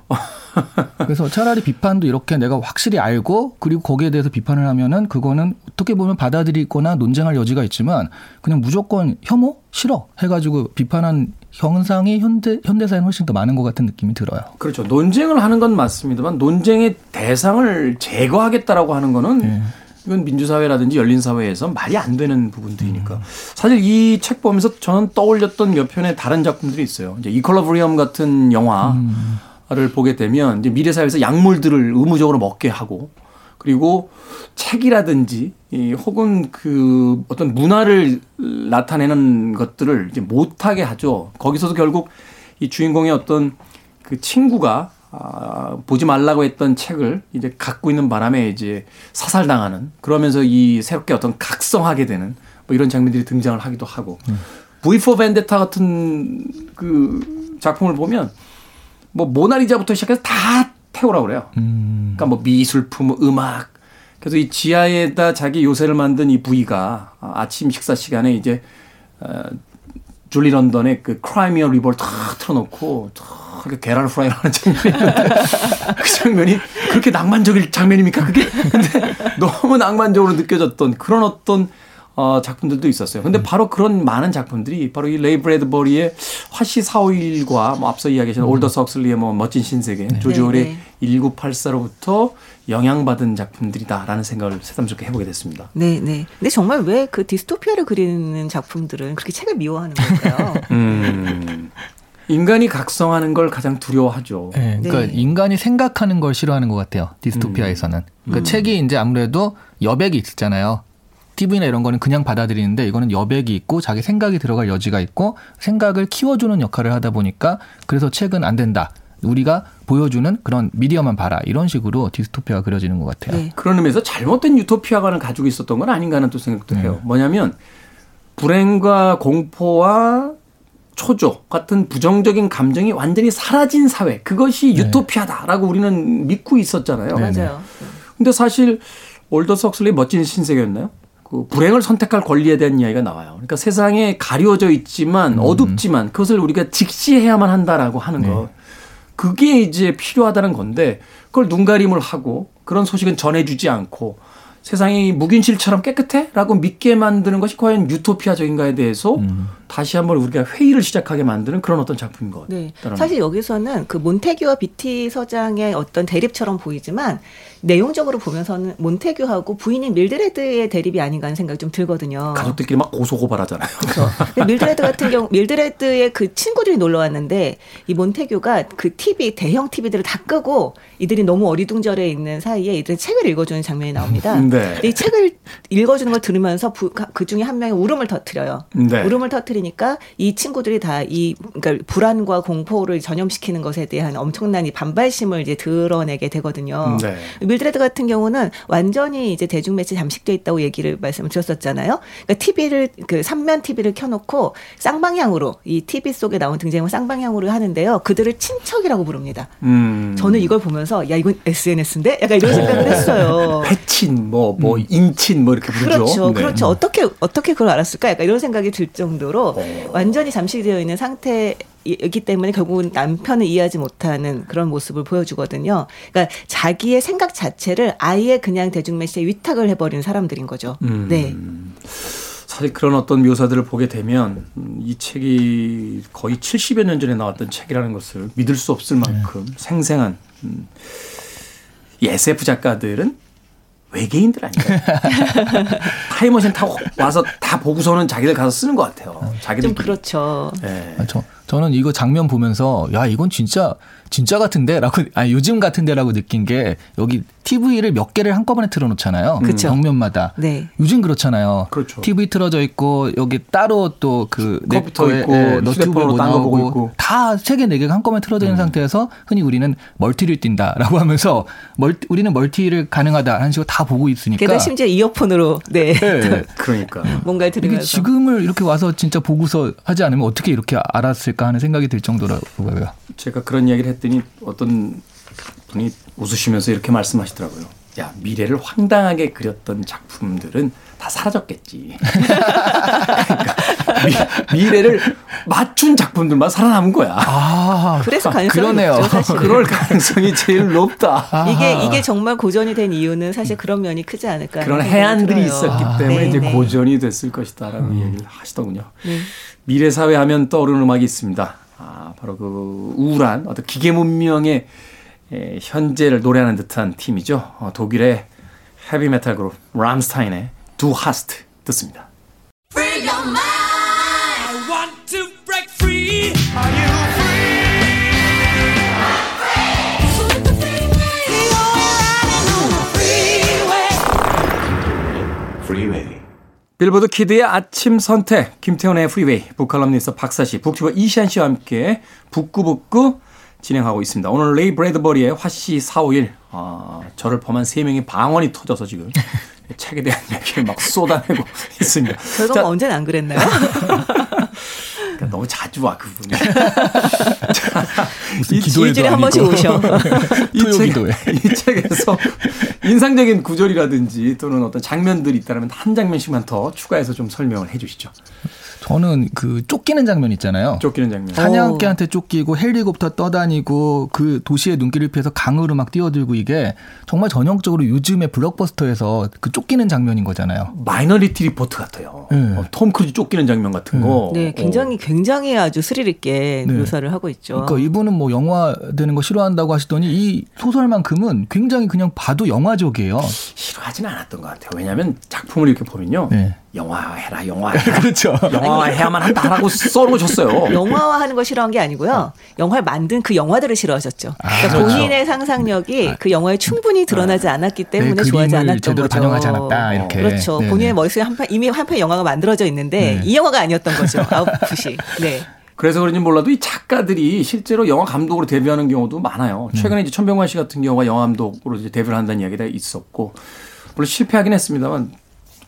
그래서 차라리 비판도 이렇게 내가 확실히 알고 그리고 거기에 대해서 비판을 하면은 그거는 어떻게 보면 받아들이거나 논쟁할 여지가 있지만 그냥 무조건 혐오 싫어 해가지고 비판한 형상이 현대 현대사에는 훨씬 더 많은 것 같은 느낌이 들어요. 그렇죠. 논쟁을 하는 건 맞습니다만 논쟁의 대상을 제거하겠다라고 하는 거는 네. 이건 민주사회라든지 열린사회에서 말이 안 되는 부분들이니까. 음. 사실 이 책 보면서 저는 떠올렸던 몇 편의 다른 작품들이 있어요. 이제 이컬러브리엄 같은 영화를 음. 보게 되면 이제 미래사회에서 약물들을 의무적으로 먹게 하고 그리고 책이라든지 이 혹은 그 어떤 문화를 나타내는 것들을 이제 못하게 하죠. 거기서도 결국 이 주인공의 어떤 그 친구가 아, 보지 말라고 했던 책을 이제 갖고 있는 바람에 이제 사살당하는 그러면서 이 새롭게 어떤 각성하게 되는 뭐 이런 장면들이 등장을 하기도 하고 음. V for Vendetta 같은 그 작품을 보면 뭐 모나리자부터 시작해서 다 태우라 그래요. 음. 그러니까 뭐 미술품, 음악. 그래서 이 지하에다 자기 요새를 만든 이 부위가 아침 식사 시간에 이제 어, 줄리 런던의 그 크라이미어 리버를 탁 틀어놓고 탁 계란 후라이를 하는 장면이 그 장면이 그렇게 낭만적일 장면입니까? 그게 근데 너무 낭만적으로 느껴졌던 그런 어떤 어, 작품들도 있었어요. 근데 음. 바로 그런 많은 작품들이 바로 이 레이 브래드버리의 화씨 사오일과 뭐 앞서 이야기하신 음. 올더스 헉슬리의 뭐 멋진 신세계, 네. 조지 오웰의 네, 네. 1984로부터 영향받은 작품들이다라는 생각을 새삼스럽게 해보게 됐습니다. 네, 네. 근데 정말 왜 그 디스토피아를 그리는 작품들은 그렇게 책을 미워하는 걸까요? 음. 인간이 각성하는 걸 가장 두려워하죠. 네, 그러니까 네. 인간이 생각하는 걸 싫어하는 것 같아요. 디스토피아에서는. 그러니까 음. 책이 이제 아무래도 여백이 있잖아요. TV나 이런 거는 그냥 받아들이는데 이거는 여백이 있고 자기 생각이 들어갈 여지가 있고 생각을 키워주는 역할을 하다 보니까 그래서 책은 안 된다. 우리가 보여주는 그런 미디어만 봐라 이런 식으로 디스토피아가 그려지는 것 같아요. 네. 그런 의미에서 잘못된 유토피아관을 가지고 있었던 건 아닌가 하는 또 생각도 네. 해요. 뭐냐면 불행과 공포와 초조 같은 부정적인 감정이 완전히 사라진 사회 그것이 네. 유토피아다라고 우리는 믿고 있었잖아요. 네, 네. 맞아요. 근데 사실 올더 석슬리 멋진 신세계였나요? 그 불행을 선택할 권리에 대한 이야기가 나와요. 그러니까 세상에 가려져 있지만 음. 어둡지만 그것을 우리가 직시해야만 한다라고 하는 네. 것. 그게 이제 필요하다는 건데 그걸 눈가림을 하고 그런 소식은 전해주지 않고 세상이 무균실처럼 깨끗해? 라고 믿게 만드는 것이 과연 유토피아적인가에 대해서 음. 다시 한번 우리가 회의를 시작하게 만드는 그런 어떤 작품인 것 같아요. 네. 사실 여기서는 그 몬테규와 비티 서장의 어떤 대립처럼 보이지만 내용적으로 보면서는 몬테규하고 부인인 밀드레드의 대립이 아닌가 하는 생각이 좀 들거든요. 가족들끼리 막 고소고발하잖아요. 그렇죠. 밀드레드 같은 경우 밀드레드의 그 친구들이 놀러 왔는데 이 몬테규가 그 TV 대형 TV들을 다 끄고 이들이 너무 어리둥절해 있는 사이에 이들이 책을 읽어주는 장면이 나옵니다. 네. 이 책을 읽어주는 걸 들으면서 부, 그 중에 한 명이 울음을 터뜨려요. 네. 울음을 터뜨리 니까 이 친구들이 다 이 그러니까 불안과 공포를 전염시키는 것에 대한 엄청난 이 반발심을 이제 드러내게 되거든요. 네. 밀드레드 같은 경우는 완전히 이제 대중 매체 잠식돼 있다고 얘기를 말씀을 드렸었잖아요. 그러니까 TV를 그 삼면 TV를 켜놓고 쌍방향으로 이 TV 속에 나온 등장을 쌍방향으로 하는데요. 그들을 친척이라고 부릅니다. 음. 저는 이걸 보면서 야 이건 SNS인데 약간 이런 생각을 했어요. 패친 뭐뭐 뭐 음. 인친 뭐 이렇게 부르죠. 그렇죠, 네. 그렇죠. 어떻게 어떻게 그걸 알았을까? 약간 이런 생각이 들 정도로 어. 완전히 잠식되어 있는 상태. 이기 때문에 결국은 남편을 이해하지 못하는 그런 모습을 보여주거든요. 그러니까 자기의 생각 자체를 아예 그냥 대중매체에 위탁을 해버린 사람들인 거죠. 음. 네. 사실 그런 어떤 묘사들을 보게 되면 이 책이 거의 70여 년 전에 나왔던 책이라는 것을 믿을 수 없을 만큼 네. 생생한 음, 이 SF 작가들은 외계인들 아니에요. 타임머신 타고 와서 다 보고서는 자기들 가서 쓰는 것 같아요. 자기들 좀 그렇죠. 네. 아, 저, 저는 이거 장면 보면서 야 이건 진짜 진짜 같은데라고 아 요즘 같은데라고 느낀 게 여기 TV를 몇 개를 한꺼번에 틀어놓잖아요. 그렇죠. 정면마다. 네. 요즘 그렇잖아요. 그렇죠. TV 틀어져 있고 여기 따로 또 그 컴퓨터 있고 네, 너튜브로 나오고 다세 개 네 개가 한꺼번에 틀어져 있는 음. 상태에서 흔히 우리는 멀티를 띈다라고 하면서 멀티, 우리는 멀티를 가능하다 하는 식으로 다 보고 있으니까. 게다가 심지어 이어폰으로 네. 네. 그러니까 뭔가를 들으면서 지금을 이렇게 와서 진짜 보고서 하지 않으면 어떻게 이렇게 알았을 까 하는 생각이 들 정도라고요. 제가 그런 이야기를 했더니 어떤 분이 웃으시면서 이렇게 말씀하시더라고요. 야, 미래를 황당하게 그렸던 작품들은 다 사라졌겠지. 그러니까 미, 래를 맞춘 작품들만 살아남은 거야. 아, 그래서 가능성이 그러네요. 높죠, 그럴 가능성이 제일 높다. 아하. 이게 이게 정말 고전이 된 이유는 사실 그런 면이 크지 않을까. 그런 해안들이 있었기 아. 때문에 네, 이제 네. 고전이 됐을 것이다라는 음. 얘기를 하시더군요. 네. 미래 사회 하면 떠오르는 음악이 있습니다. 아, 바로 그 우울한 어떤 기계 문명의 에, 현재를 노래하는 듯한 팀이죠. 어, 독일의 헤비메탈 그룹 람스타인의 두 하스트 듣습니다. 빌보드 키드의 아침 선택, 김태훈의 프리웨이, 북칼럼니스트 박사씨, 북튜버 이시한 씨와 함께 북구북구 진행하고 있습니다. 오늘 레이 브래드버리의 화씨 451, 아, 저를 포함한 3명의 방언이 터져서 지금 책에 대한 얘기를 막 쏟아내고 있습니다. 저희가 언제는 안 그랬나요? 그러니까 너무 자주 와 그분이. 이 일주일에 한 번씩 오셔. 이, 책, 이 책에서 인상적인 구절이라든지 또는 어떤 장면들이 있다면 한 장면씩만 더 추가해서 좀 설명을 해주시죠. 저는 그 쫓기는 장면 있잖아요. 쫓기는 장면. 사냥개한테 쫓기고 헬리콥터 떠다니고 그 도시의 눈길을 피해서 강으로 막 뛰어들고 이게 정말 전형적으로 요즘의 블록버스터에서 그 쫓기는 장면인 거잖아요. 마이너리티 리포트 같아요. 네. 어, 톰 크루즈 쫓기는 장면 같은 거. 네, 굉장히 어. 굉장히 아주 스릴 있게 네. 묘사를 하고 있죠. 그러니까 이분은 뭐 영화 되는 거 싫어한다고 하시더니 이 소설만큼은 굉장히 그냥 봐도 영화적이에요. 싫어하지는 않았던 것 같아요. 왜냐하면 작품을 이렇게 보면요. 네. 영화 해라, 영화 해라. 그렇죠. 영화 해야만 한다라고 써놓으셨어요. 영화화하는 거 싫어한 게 아니고요. 영화를 만든 그 영화들을 싫어하셨죠. 아, 그러니까 그렇죠. 본인의 상상력이 아. 그 영화에 충분히 드러나지 아. 않았기 네, 때문에 네, 좋아하지 않았던 제대로 거죠. 반영하지 않았다 이렇게. 그렇죠. 네네. 본인의 머릿속에 한 편, 이미 한 편 영화가 만들어져 있는데 네. 이 영화가 아니었던 거죠. 아웃풋이. 네. 그래서 그런지 몰라도 이 작가들이 실제로 영화 감독으로 데뷔하는 경우도 많아요. 최근에 이제 천병관 씨 같은 경우가 영화 감독으로 이제 데뷔를 한다는 이야기가 있었고 물론 실패하긴 했습니다만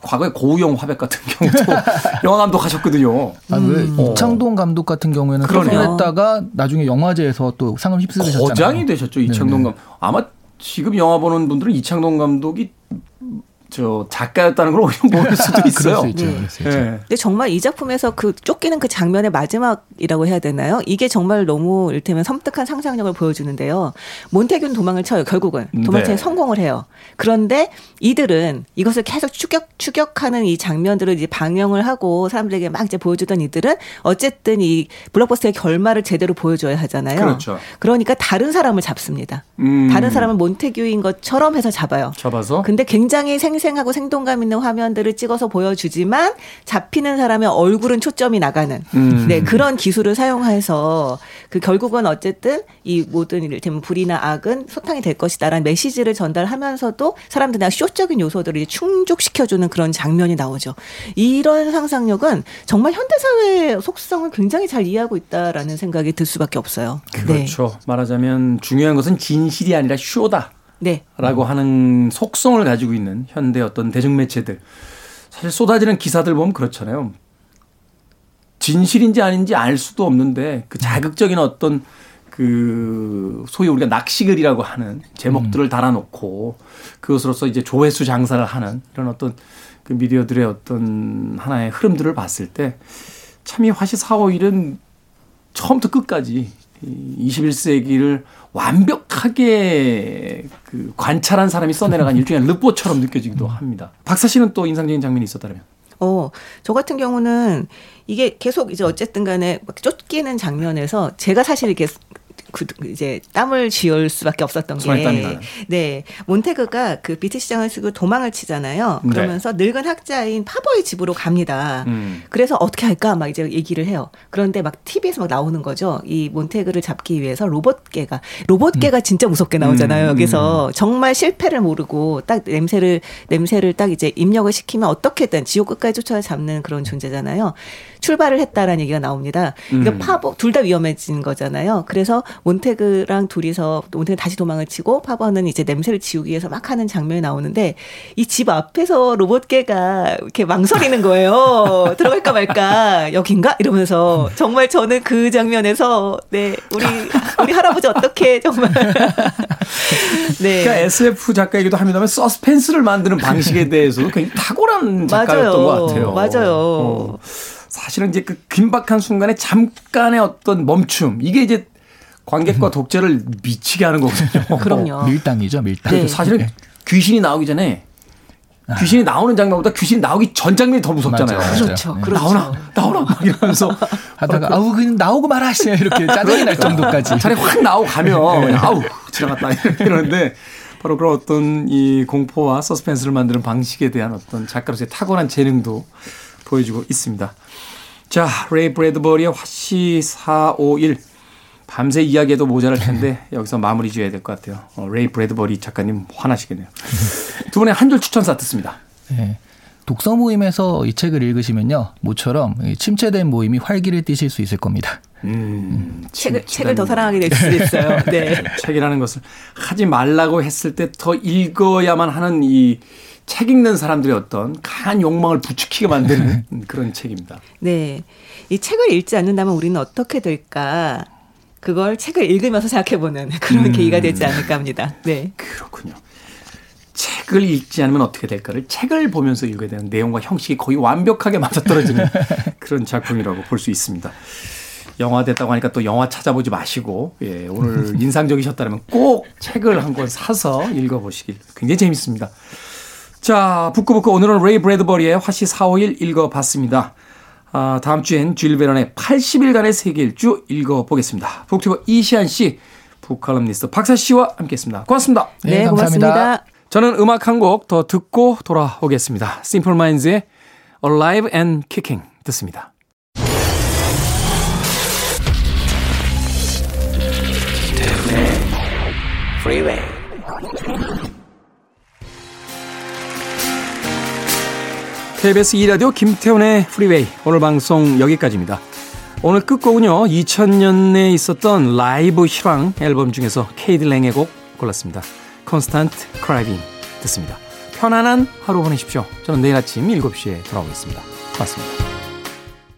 과거에 고우영 화백 같은 경우도 영화 감독 하셨거든요. 아, 왜 음. 이창동 감독 같은 경우에는 소설했다가 나중에 영화제에서 또 상을 휩쓸으셨잖아요. 거장이 되셨죠 이창동 감독. 아마 지금 영화 보는 분들은 이창동 감독이 저 작가였다는 걸 오히려 모를 수도 있어요. 수. 네. 수. 네. 근데 정말 이 작품에서 그 쫓기는 그 장면의 마지막이라고 해야 되나요? 이게 정말 너무 일테면 섬뜩한 상상력을 보여주는데요. 몬테균 도망을 쳐요. 결국은 도망치에 네. 성공을 해요. 그런데 이들은 이것을 계속 추격 추격하는 이 장면들을 이제 방영을 하고 사람들에게 막 이제 보여주던 이들은 어쨌든 이 블록버스터의 결말을 제대로 보여줘야 하잖아요. 그렇죠. 그러니까 다른 사람을 잡습니다. 음. 다른 사람을 몬테규인 것처럼 해서 잡아요. 잡아서. 근데 굉장히 생 생하고 생동감 있는 화면들을 찍어서 보여주지만 잡히는 사람의 얼굴은 초점이 나가는 음. 네 그런 기술을 사용해서 그 결국은 어쨌든 이 모든 이를테면 불이나 악은 소탕이 될 것이다라는 메시지를 전달하면서도 사람들이 쇼적인 요소들을 충족시켜주는 그런 장면이 나오죠. 이런 상상력은 정말 현대사회의 속성을 굉장히 잘 이해하고 있다라는 생각이 들 수밖에 없어요. 그렇죠. 네. 말하자면 중요한 것은 진실이 아니라 쇼다. 네. 라고 하는 속성을 가지고 있는 현대 어떤 대중매체들. 사실 쏟아지는 기사들 보면 그렇잖아요. 진실인지 아닌지 알 수도 없는데 그 자극적인 어떤 그 소위 우리가 낚시글이라고 하는 제목들을 음. 달아놓고 그것으로서 이제 조회수 장사를 하는 이런 어떤 그 미디어들의 어떤 하나의 흐름들을 봤을 때 참 이 화시 4, 5일은 처음부터 끝까지 21세기를 완벽하게 그 관찰한 사람이 써내려간 일종의 르포처럼 느껴지기도 합니다. 박사 씨는 또 인상적인 장면이 있었다면? 어, 저 같은 경우는 이게 계속 이제 어쨌든 간에 쫓기는 장면에서 제가 사실 이렇게 그 이제 땀을 쥐을 수밖에 없었던 게 네. 몬테그가 그 비트 시장을 쓰고 도망을 치잖아요. 네. 그러면서 네. 늙은 학자인 파버의 집으로 갑니다. 음. 그래서 어떻게 할까 막 이제 얘기를 해요. 그런데 막 TV에서 막 나오는 거죠. 이 몬테그를 잡기 위해서 로봇개가 로봇개가 음. 진짜 무섭게 나오잖아요. 음. 여기서 정말 실패를 모르고 딱 냄새를 냄새를 딱 이제 입력을 시키면 어떻게든 지옥 끝까지 쫓아 잡는 그런 존재잖아요. 출발을 했다라는 얘기가 나옵니다. 그러니까 음. 파버 둘 다 위험해진 거잖아요. 그래서 몬테그랑 둘이서 몬테그 다시 도망을 치고 파버는 이제 냄새를 지우기 위해서 막 하는 장면이 나오는데 이 집 앞에서 로봇개가 이렇게 망설이는 거예요. 들어갈까 말까 여긴가 이러면서 정말 저는 그 장면에서 네 우리 우리 할아버지 어떻게 정말 네. 그러니까 SF 작가이기도 합니다만 서스펜스를 만드는 방식에 대해서도 굉장히 탁월한 작가였던 맞아요. 것 같아요. 맞아요. 어. 사실은 이제 그 긴박한 순간에 잠깐의 어떤 멈춤 이게 이제 관객과 음. 독자를 미치게 하는 거거든요. 그럼요. 밀당이죠, 밀당. 네. 사실은 네. 귀신이 나오기 전에 아. 귀신이 나오는 장면보다 귀신이 나오기 전 장면이 더 무섭잖아요. 맞아요. 그렇죠. 네. 그렇죠. 나오나 나오나 막 이러면서 하다가 아우 그냥 나오고 말아 이렇게 짜증이 날 정도까지. 차라리 확 나오고 가면 네. 아우 지나갔다 이러는데 바로 그런 어떤 이 공포와 서스펜스를 만드는 방식에 대한 어떤 작가로서의 탁월한 재능도 보여주고 있습니다. 자, 레이 브래드버리의 화씨 451. 밤새 이야기해도 모자랄 텐데 여기서 마무리 지어야 될 것 같아요. 어, 레이 브래드버리 작가님 화나시겠네요. 두 분의 한 줄 추천사 듣습니다. 네. 독서 모임에서 이 책을 읽으시면요. 모처럼 침체된 모임이 활기를 띠실 수 있을 겁니다. 음, 음. 책을, 책을 더 사랑하게 될수 있어요. 네. 책이라는 것을 하지 말라고 했을 때 더 읽어야만 하는 이 책 읽는 사람들의 어떤 강한 욕망을 부추기게 만드는 그런 책입니다. 네. 이 책을 읽지 않는다면 우리는 어떻게 될까? 그걸 책을 읽으면서 생각해보는 그런 음. 계기가 되지 않을까 합니다. 네. 그렇군요. 책을 읽지 않으면 어떻게 될까를 책을 보면서 읽어야 되는 내용과 형식이 거의 완벽하게 맞아떨어지는 그런 작품이라고 볼 수 있습니다. 영화 됐다고 하니까 또 영화 찾아보지 마시고 예, 오늘 인상적이셨다면 꼭 책을 한 권 사서 읽어보시길 굉장히 재밌습니다. 자, 북구북구 오늘은 레이 브래드버리의 화시 451 읽어봤습니다. 아, 다음 주엔 줄 베런의 80일간의 세계 일주 읽어보겠습니다. 북튜버 이시안 씨, 북칼럼니스트 박사 씨와 함께했습니다. 고맙습니다. 네, 네 고맙습니다. 저는 음악 한 곡 더 듣고 돌아오겠습니다. Simple Minds의 Alive and Kicking 듣습니다. Freeway. KBS 2라디오 김태훈의 프리웨이 오늘 방송 여기까지입니다. 오늘 끝곡은요 2000년에 있었던 라이브 실황 앨범 중에서 케이디 랭의 곡 골랐습니다. Constant Craving 듣습니다. 편안한 하루 보내십시오. 저는 내일 아침 7시에 돌아오겠습니다. 고맙습니다.